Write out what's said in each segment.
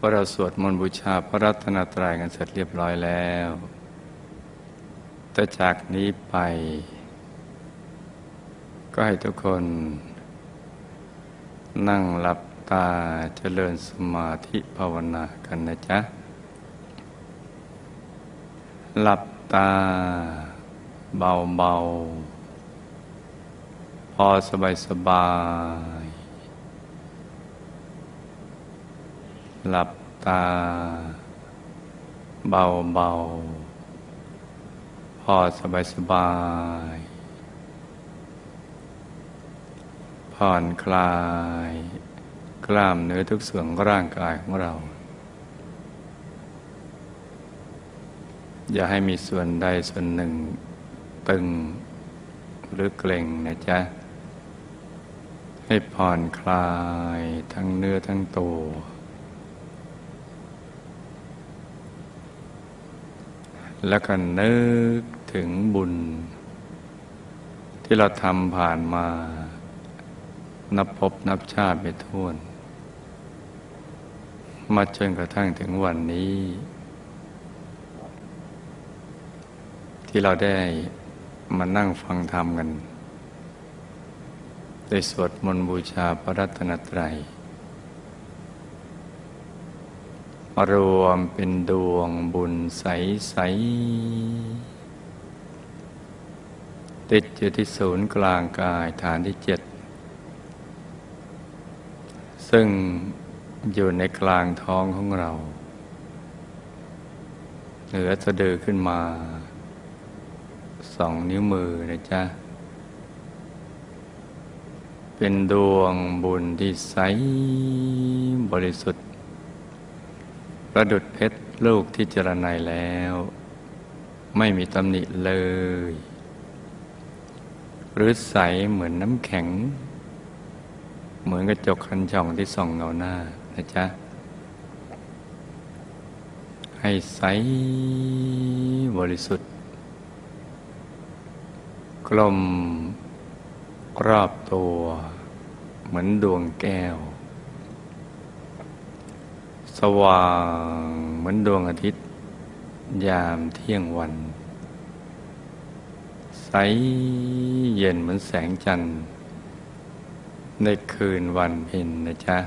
ว่าเราสวดมนต์บูชาพระรัตนตรัยกันเสร็จเรียบร้อยแล้ว แต่จากนี้ไป ก็ให้ทุกคน นั่งหลับตาเจริญสมาธิภาวนากันนะจ๊ะ หลับตาเบาๆ พอสบายสบายหลับ ตา เบาๆพอสบายสบาย ผ่อนคลาย กล้ามเนื้อทุกส่วนของร่างกายของเรา อย่าให้มีส่วนใดส่วนหนึ่ง ตึงหรือเกร็งนะจ๊ะ ให้ผ่อนคลายทั้งเนื้อทั้งตัว แล้วก็นึกถึงบุญ ที่เราทำผ่านมา นับพบนับชาติไปทั่วมาจนกระทั่งถึงวันนี้ ที่เราได้มานั่งฟังธรรมกัน ได้สวดมนต์บูชาพระรัตนตรัย รวมเป็นดวงบุญใสใสติดอยู่ที่ศูนย์กลางกายฐานที่เจ็ดซึ่งอยู่ในกลางท้องของเรา เหนือสะดือขึ้นมาสองนิ้วมือนะจ๊ะ เป็นดวงบุญที่ใสบริสุทธิ์ ประดุดเพชรลูกที่เจรไนแล้ว ไม่มีตำหนิเลย หรือใสเหมือนน้ำแข็ง เหมือนกระจกคันช่องที่ส่องเงาหน้านะจ๊ะ ให้ใสบริสุทธิ์ กลมรอบตัว เหมือนดวงแก้ว สว่างเหมือนดวงอาทิตย์ ยามเที่ยงวัน ใสเย็นเหมือนแสงจันทร์ ในคืนวันเพ็ญนะจ๊ะ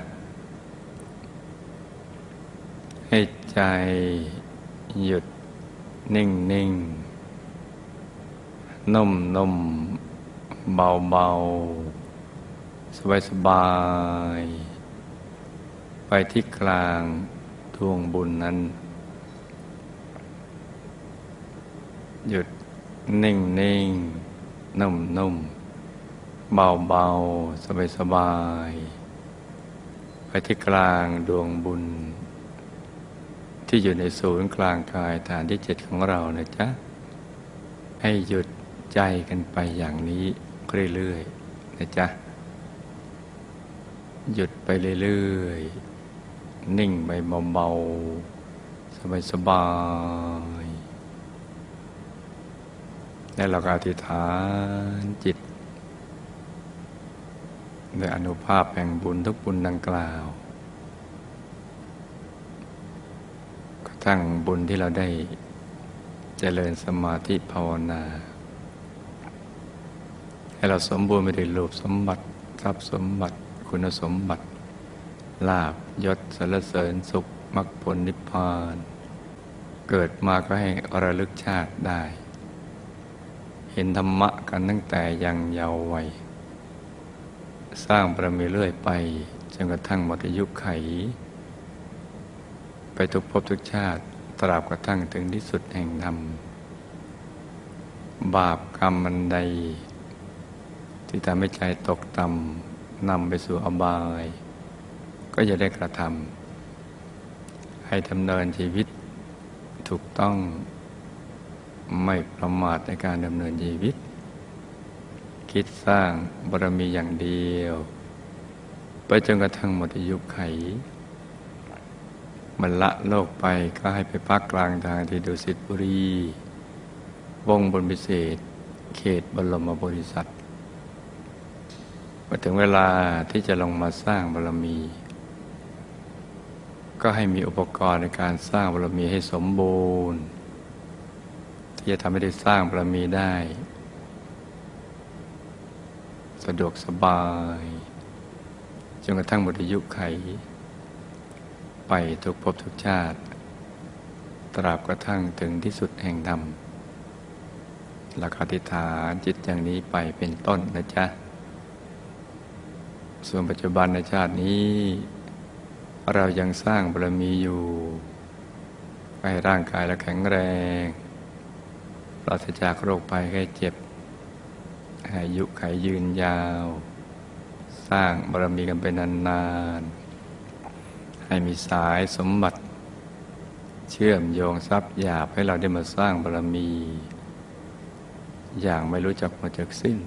ให้ใจหยุดนิ่งนิ่งนุ่มนุ่มเบาเบาสบายสบาย ไปที่กลางดวงบุญนั้น หยุดนิ่งนิ่งนุ่มนุ่มเบาเบาสบายสบาย ไปที่กลางดวงบุญ ที่อยู่ในศูนย์กลางกายฐานที่เจ็ดของเรานะจ๊ะ ให้หยุดใจกันไปอย่างนี้เรื่อยๆนะจ๊ะ หยุดไปเรื่อยๆ นิ่งไปเบาๆ สบายๆแล้วเราก็อธิษฐานจิตด้วยอนุภาพแห่งบุญทุกบุญดังกล่าวกระทั่งบุญที่เราได้เจริญสมาธิภาวนา ให้เราสมบูรณ์ไปด้วยรูปสมบัติทรัพย์สมบัติคุณสมบัติ ลาบยศสรรเสริญสุขมรรคผลนิพพาน เกิดมาก็ให้ระลึกชาติได้ เห็นธรรมะกันตั้งแต่ยังเยาว์วัย สร้างบารมีเรื่อยไปจนกระทั่งหมดอายุไข ไปทุกภพทุกชาติตราบกระทั่งถึงที่สุดแห่งธรรม บาปกรรมมันใด ที่ทำให้ใจตกต่ำนำไปสู่อบาย ก็จะได้กระทำให้ดำเนินชีวิตถูกต้องไม่ประมาทในการดำเนินชีวิต คิดสร้างบารมีอย่างเดียว ไปจนกระทั่งหมดอายุไข มันละโลกไปก็ให้ไปพักกลางทางที่ดุสิตบุรี วงบนพิเศษ เขตบรมบริษัทมาถึงเวลาที่จะลงมาสร้างบารมี ก็ให้มีอุปกรณ์ในการสร้างบารมีให้สมบูรณ์ ที่จะทำให้ได้สร้างบารมีได้ สะดวกสบายจนกระทั่งหมดอายุไข ไปทุกภพทุกชาติ ตราบกระทั่งถึงที่สุดแห่งดำหลักอธิษฐานจิตอย่างนี้ไปเป็นต้นนะจ๊ะ ส่วนปัจจุบันในชาตินี้ เรายังสร้างบารมีอยู่ให้ร่างกายเราแข็งแรงปราศจากโรคภัยไข้เจ็บอายุขายยืนยาว สร้างบารมีกันไปนานๆ ให้มีสายสมบัติ เชื่อมโยงทรัพย์หยาบให้เราได้มาสร้างบารมี อย่างไม่รู้จักหมดจากสิ้น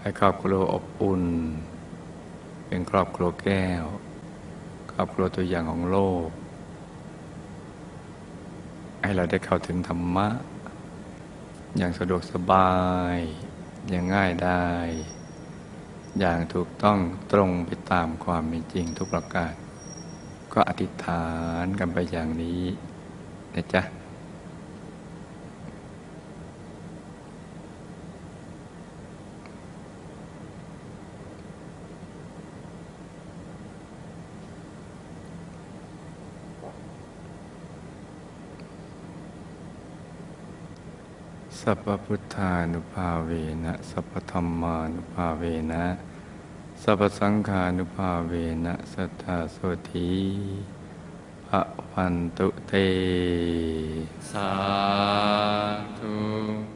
ให้ครอบครัวอบอุ่น เป็นครอบครัวแก้ว ครอบครัวตัวอย่างของโลก ให้เราได้เข้าถึงธรรมะ อย่างสะดวกสบาย อย่างง่ายได้ อย่างถูกต้องตรงไปตามความเป็นจริงทุกประการ ก็อธิษฐานกันไปอย่างนี้นะจ๊ะ สัพพุทธานุภาเวนะ สัพธรรมานุภาเวนะ สัพสังขานุภาเวนะ สัทธาโสธีพระพันตุเต สาธุ